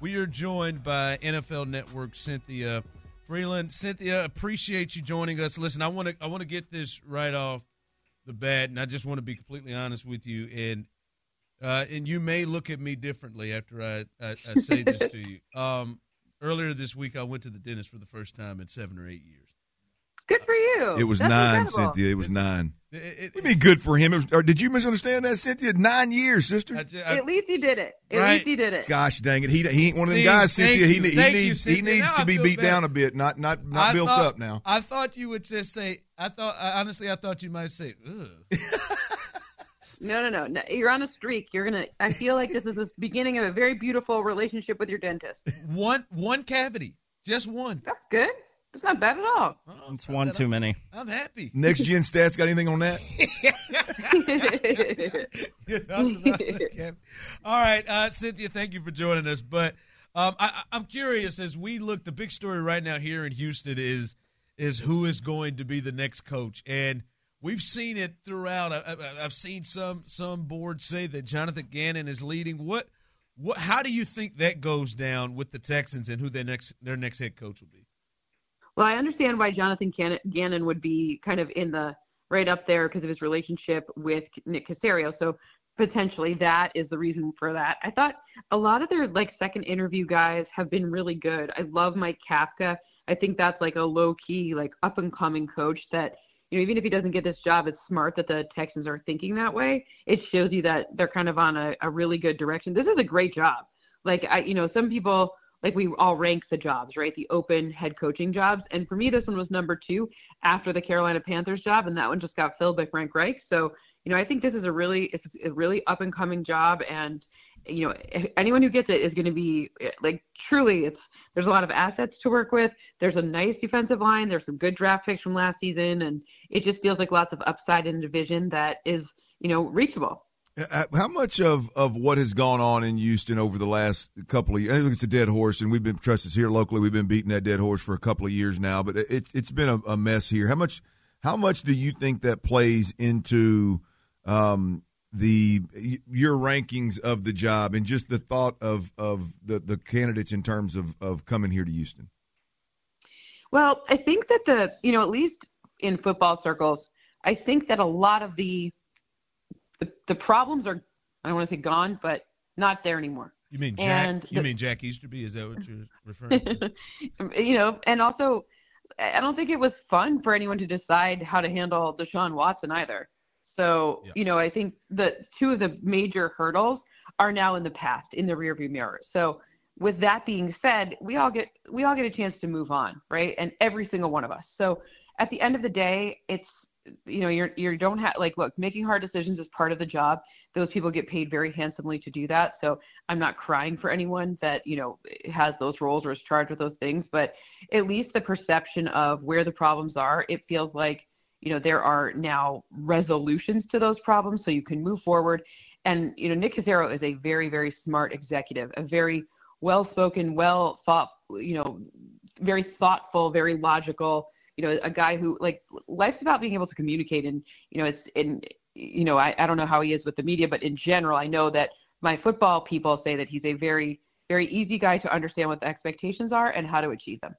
We are joined by NFL Network Cynthia Frelund. Cynthia, appreciate you joining us. Listen, I want to I want to get this right off the bat, and I just want to be completely honest with you. And uh, and you may look at me differently after I I, I say this to you. Um, earlier this week, I went to the dentist for the first time in seven or eight years. Good for you. It was That's nine, incredible. Cynthia. It was nine. It, it, What do you good for him? Or did you misunderstand that, Cynthia? Nine years, sister. I ju- I- At least he did it. At Right. least he did it. Gosh dang it! He he ain't one of them See, guys, Cynthia. He, you, he thank you, needs he needs Now to be beat bad. down a bit, not not not I built thought- up now. I thought you would just say. I thought honestly, I thought you might say, No, no, no, no. You're on a streak. You're gonna. I feel like this is the beginning of a very beautiful relationship with your dentist. one one cavity, just one. That's good. That's not bad at all. Oh, It's one too many. I'm happy. Next gen stats got anything on that? All right, uh, Cynthia, thank you for joining us. But um, I, I- I'm curious as we look. The big story right now here in Houston is is who is going to be the next coach, and we've seen it throughout. I, I, I've seen some some boards say that Jonathan Gannon is leading. What what? How do you think that goes down with the Texans and who their next their next head coach will be? Well, I understand why Jonathan Gannon- would be kind of in the right up there because of his relationship with Nick Caserio. So potentially that is the reason for that. I thought a lot of their like second interview guys have been really good. I love Mike Kafka. I think that's like a low key, like up and coming coach that you know, even if he doesn't get this job, it's smart that the Texans are thinking that way. It shows you that they're kind of on a, a really good direction. This is a great job. Like I, you know, some people like we all rank the jobs, right? The open head coaching jobs. And for me, this one was number two after the Carolina Panthers job, and that one just got filled by Frank Reich. So, you know, I think this is a really it's a really up and coming job, and you know, anyone who gets it is going to be like truly. It's there's a lot of assets to work with. There's a nice defensive line. There's some good draft picks from last season, and it just feels like lots of upside in a division that is you know reachable. Uh, How much of, of what has gone on in Houston over the last couple of years? I think it's a dead horse, and we've been trust us here locally. We've been beating that dead horse for a couple of years now, but it, it's it's been a, a mess here. How much how much do you think that plays into um, the your rankings of the job and just the thought of of the, the candidates in terms of, of coming here to Houston? Well, I think that the, you know, at least in football circles, I think that a lot of the the, the problems are I don't want to say gone, but not there anymore. You mean Jack? And you the- mean Jack Easterby? Is that what you're referring to? you know, and also I don't think it was fun for anyone to decide how to handle Deshaun Watson either. So, Yeah. you know, I think the two of the major hurdles are now in the past, in the rearview mirror. So, with that being said, we all get we all get a chance to move on, right? And every single one of us. So, at the end of the day, it's you know, you're you don't have like look, making hard decisions is part of the job. Those people get paid very handsomely to do that. So, I'm not crying for anyone that, you know, has those roles or is charged with those things, but at least the perception of where the problems are, it feels like you know there are now resolutions to those problems so you can move forward and you know nick Caserio is a very very smart executive a very well spoken well thought you know very thoughtful very logical you know a guy who like life's about being able to communicate and you know it's in you know I, I don't know how he is with the media but in general i know that my football people say that he's a very very easy guy to understand what the expectations are and how to achieve them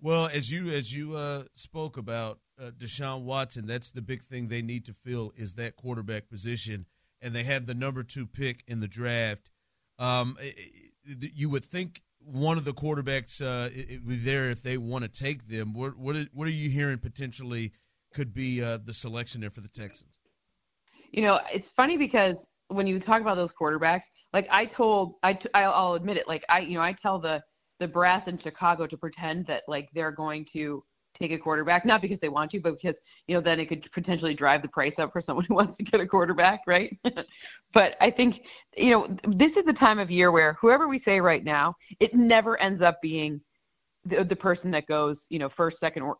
Well, as you as you uh, spoke about uh, Deshaun Watson, that's the big thing they need to fill is that quarterback position, and they have the number two pick in the draft. Um, you would think one of the quarterbacks uh, be there if they want to take them. What what are, what are you hearing potentially could be uh, the selection there for the Texans? you know it's funny because when you talk about those quarterbacks like i told i t- i'll I'll admit it like i you know i tell the the brass in chicago to pretend that like they're going to take a quarterback, not because they want to, but because, you know, then it could potentially drive the price up for someone who wants to get a quarterback, right? but I think, you know, this is the time of year where whoever we say right now, it never ends up being the, the person that goes, you know, first, second, or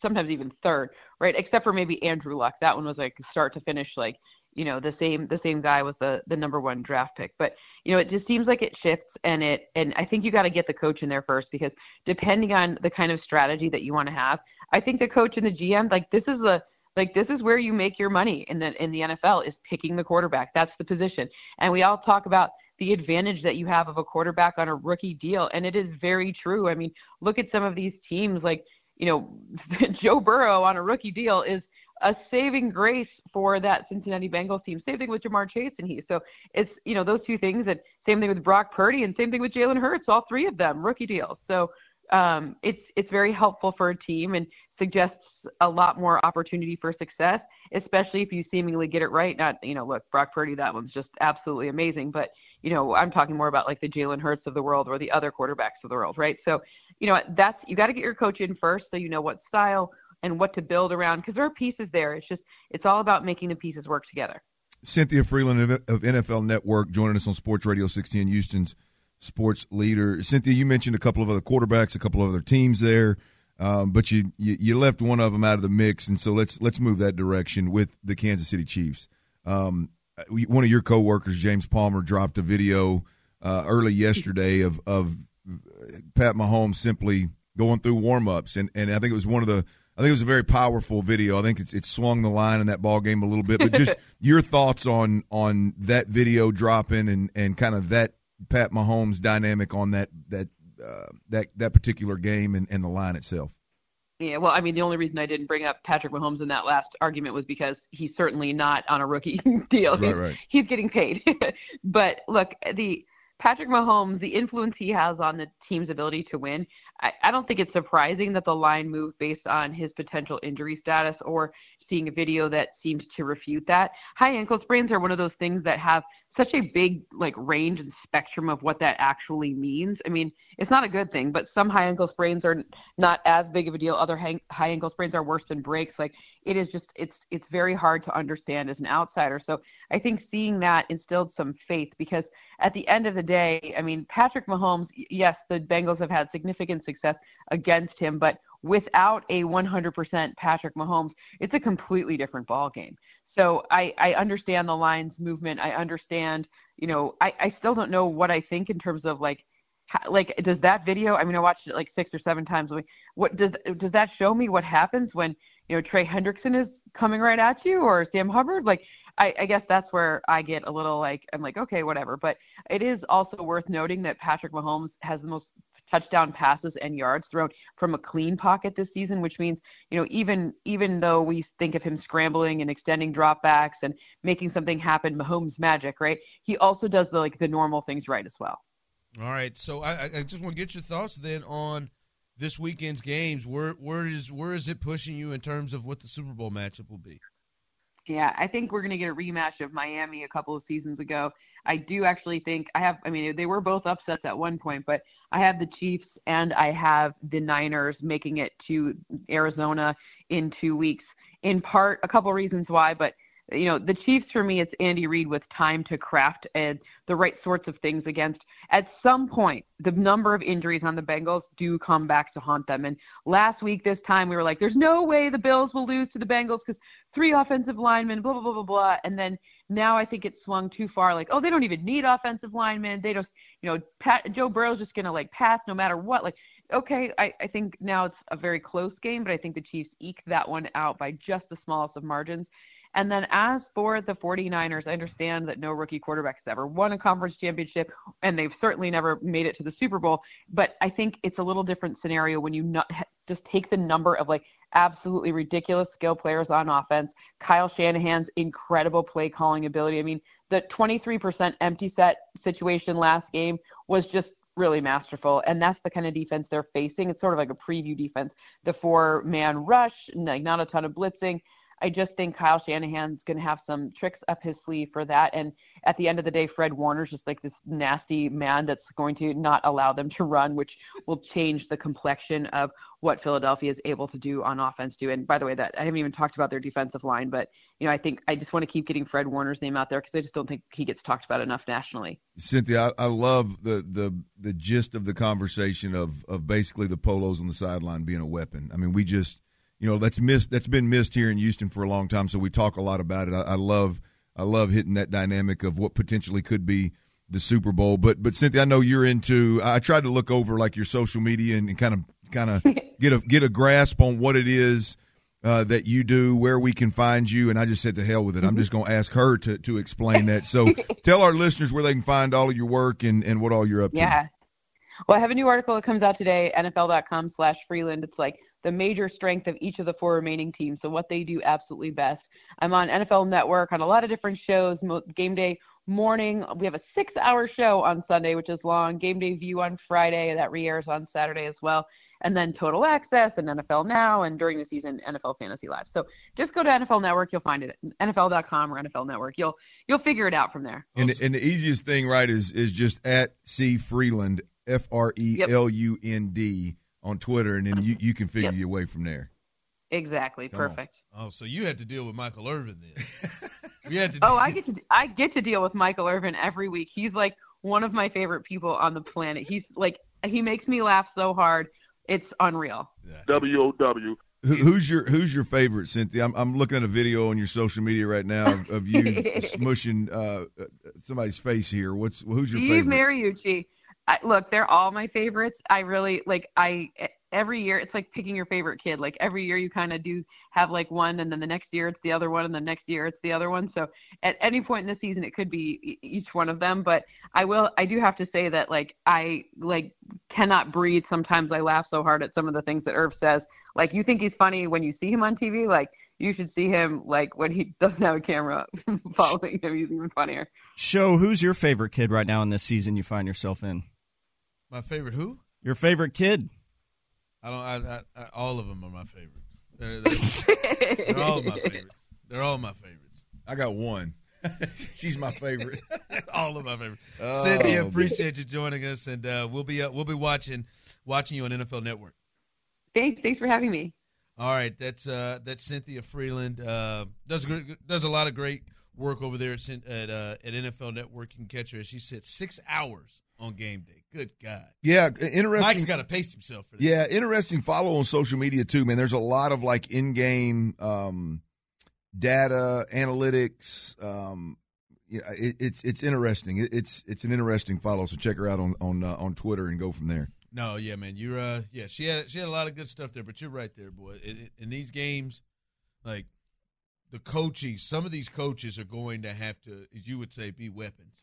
sometimes even third, right? Except for maybe Andrew Luck. That one was like start to finish, like, you know the same the same guy with the the number one draft pick. But you know it just seems like it shifts and it and i think you got to get the coach in there first because depending on the kind of strategy that you want to have i think the coach and the gm like this is the like this is where you make your money in the in the nfl is picking the quarterback. That's the position. And we all talk about the advantage that you have of a quarterback on a rookie deal and it is very true. I mean look at some of these teams like you know joe burrow on a rookie deal is a saving grace for that Cincinnati Bengals team. Same thing with Ja'Marr Chase and he. So it's you know those two things, and same thing with Brock Purdy, and same thing with Jalen Hurts. All three of them rookie deals. So um, it's it's very helpful for a team and suggests a lot more opportunity for success, especially if you seemingly get it right. Not you know look Brock Purdy, that one's just absolutely amazing, but you know I'm talking more about like the Jalen Hurts of the world or the other quarterbacks of the world, right? So you know that's you got to get your coach in first, so you know what style and what to build around because there are pieces there. It's just it's all about making the pieces work together. Cynthia Frelund of NFL Network joining us on Sports Radio 16, Houston's sports leader. Cynthia, you mentioned a couple of other quarterbacks, a couple of other teams there, um, but you, you, you left one of them out of the mix, and so let's let's move that direction with the Kansas City Chiefs. Um, one of your coworkers, James Palmer, dropped a video uh, early yesterday of of Pat Mahomes simply going through warmups, and and I think it was one of the I think it was a very powerful video. I think it, it swung the line in that ball game a little bit. But just your thoughts on on that video dropping and and kind of that Pat Mahomes dynamic on that that uh, that that particular game and, and the line itself. Yeah, well, I mean, the only reason I didn't bring up Patrick Mahomes in that last argument was because he's certainly not on a rookie deal. Right, he's, right. he's getting paid. but look, the Patrick Mahomes, the influence he has on the team's ability to win, I, I, don't think it's surprising that the line moved based on his potential injury status or seeing a video that seems to refute that. High ankle sprains are one of those things that have such a big like range and spectrum of what that actually means. I mean, it's not a good thing, but some high ankle sprains are not as big of a deal. Other high, high ankle sprains are worse than breaks. Like it is just it's it's very hard to understand as an outsider. So I think seeing that instilled some faith because at the end of the day, I mean, Patrick Mahomes, yes, the Bengals have had significant success against him, but without a 100% Patrick Mahomes, it's a completely different ball game. So I, I understand the lines movement. I understand, you know, I, I still don't know what I think in terms of like, like does that video i mean i watched it like six or seven times what does does that show me what happens when you know trey hendrickson is coming right at you or sam hubbard like I, I, guess that's where I get a little like I'm like okay whatever. But it is also worth noting that Patrick Mahomes has the most touchdown passes and yards thrown from a clean pocket this season, which means you know even even though we think of him scrambling and extending dropbacks and making something happen, Mahomes magic, right? He also does the like the normal things right as well. All right, so I, I just want to get your thoughts then on this weekend's games. Where where is where is it pushing you in terms of what the Super Bowl matchup will be? Yeah, I think we're going to get a rematch of Miami a couple of seasons ago. I do actually think I have, I mean, they were both upsets at one point, but I have the Chiefs and I have the Niners making it to Arizona in two weeks. In part, a couple reasons why, but you know, the Chiefs for me, it's Andy Reid with time to craft and the right sorts of things against. At some point, the number of injuries on the Bengals do come back to haunt them. And last week, this time, we were like, there's no way the Bills will lose to the Bengals because three offensive linemen, blah, blah, blah, blah, blah. And then now I think it swung too far. Like, oh, they don't even need offensive linemen. They just, you know, Pat, Joe Burrow's just going to like pass no matter what. Like, okay, I, I think now it's a very close game, but I think the Chiefs eke that one out by just the smallest of margins. And then as for the 49ers, I understand that no rookie quarterback has ever won a conference championship, and they've certainly never made it to the Super Bowl. But I think it's a little different scenario when you not, just take the number of like absolutely ridiculous skill players on offense. Kyle Shanahan's incredible play calling ability. I mean, the 23% empty set situation last game was just really masterful. And that's the kind of defense they're facing. It's sort of like a preview defense. The four man rush, like not a ton of blitzing. I just think Kyle Shanahan's going to have some tricks up his sleeve for that. And at the end of the day, Fred Warner's just like this nasty man that's going to not allow them to run, which will change the complexion of what Philadelphia is able to do on offense too. And by the way, that I haven't even talked about their defensive line, but you know, I think I just want to keep getting Fred Warner's name out there because I just don't think he gets talked about enough nationally. Cynthia, I, I, love the the the gist of the conversation of of basically the polos on the sideline being a weapon. I mean, we just you know that's missed that's been missed here in Houston for a long time, so we talk a lot about it. I, I love I love hitting that dynamic of what potentially could be the Super Bowl. But but Cynthia, I know you're into. I tried to look over like your social media and, and kind of kind of get a get a grasp on what it is uh, that you do, where we can find you, and I just said to hell with it. I'm just going to ask her to to explain that. So tell our listeners where they can find all of your work and and what all you're up to. Yeah. Well, I have a new article that comes out today, NFL.com slash Frelund. It's like the major strength of each of the four remaining teams. So what they do absolutely best. I'm on NFL Network on a lot of different shows, game day morning. We have a six hour show on Sunday, which is long. Game day view on Friday. That re airs on Saturday as well. And then Total Access and NFL Now and during the season NFL Fantasy Live. So just go to NFL Network, you'll find it. NFL.com or NFL Network. You'll you'll figure it out from there. And, and the easiest thing, right, is is just at C Frelund, F R E L U N D on Twitter, and then you, you can figure yep. your way from there. Exactly. Come Perfect. On. Oh, so you had to deal with Michael Irvin then? you had to. oh, I get to I get to deal with Michael Irvin every week. He's like one of my favorite people on the planet. He's like he makes me laugh so hard. It's unreal. W O W. Who's your Who's your favorite, Cynthia? I'm, I'm looking at a video on your social media right now of, of you smushing uh, uh, somebody's face here. What's Who's your Steve favorite? Mariucci. I, look, they're all my favorites. I really like. I every year it's like picking your favorite kid. Like every year you kind of do have like one, and then the next year it's the other one, and the next year it's the other one. So at any point in the season, it could be each one of them. But I will. I do have to say that like I like cannot breathe. Sometimes I laugh so hard at some of the things that Irv says. Like you think he's funny when you see him on TV. Like you should see him like when he doesn't have a camera following him. He's even funnier. Show who's your favorite kid right now in this season you find yourself in? My favorite who? Your favorite kid? I don't. I, I, I all of them are my favorite. They're, they're, they're all my favorites. They're all my favorites. I got one. She's my favorite. all of my favorites. Oh, Cynthia, appreciate you joining us, and uh, we'll be uh, we'll be watching watching you on NFL Network. Thanks. Thanks for having me. All right, that's uh, that's Cynthia Frelund. Uh, does does a lot of great work over there at at, uh, at NFL Network. You can catch her. She sits six hours on game day. Good God. Yeah, interesting. Mike's got to pace himself for that. Yeah, interesting follow on social media too, man. There's a lot of like in-game um, data analytics. Um, yeah, it, it's it's interesting. It, it's it's an interesting follow. So check her out on on uh, on Twitter and go from there. No, yeah, man. You're uh, yeah. She had she had a lot of good stuff there, but you're right there, boy. In, in these games, like the coaches, some of these coaches are going to have to, as you would say, be weapons.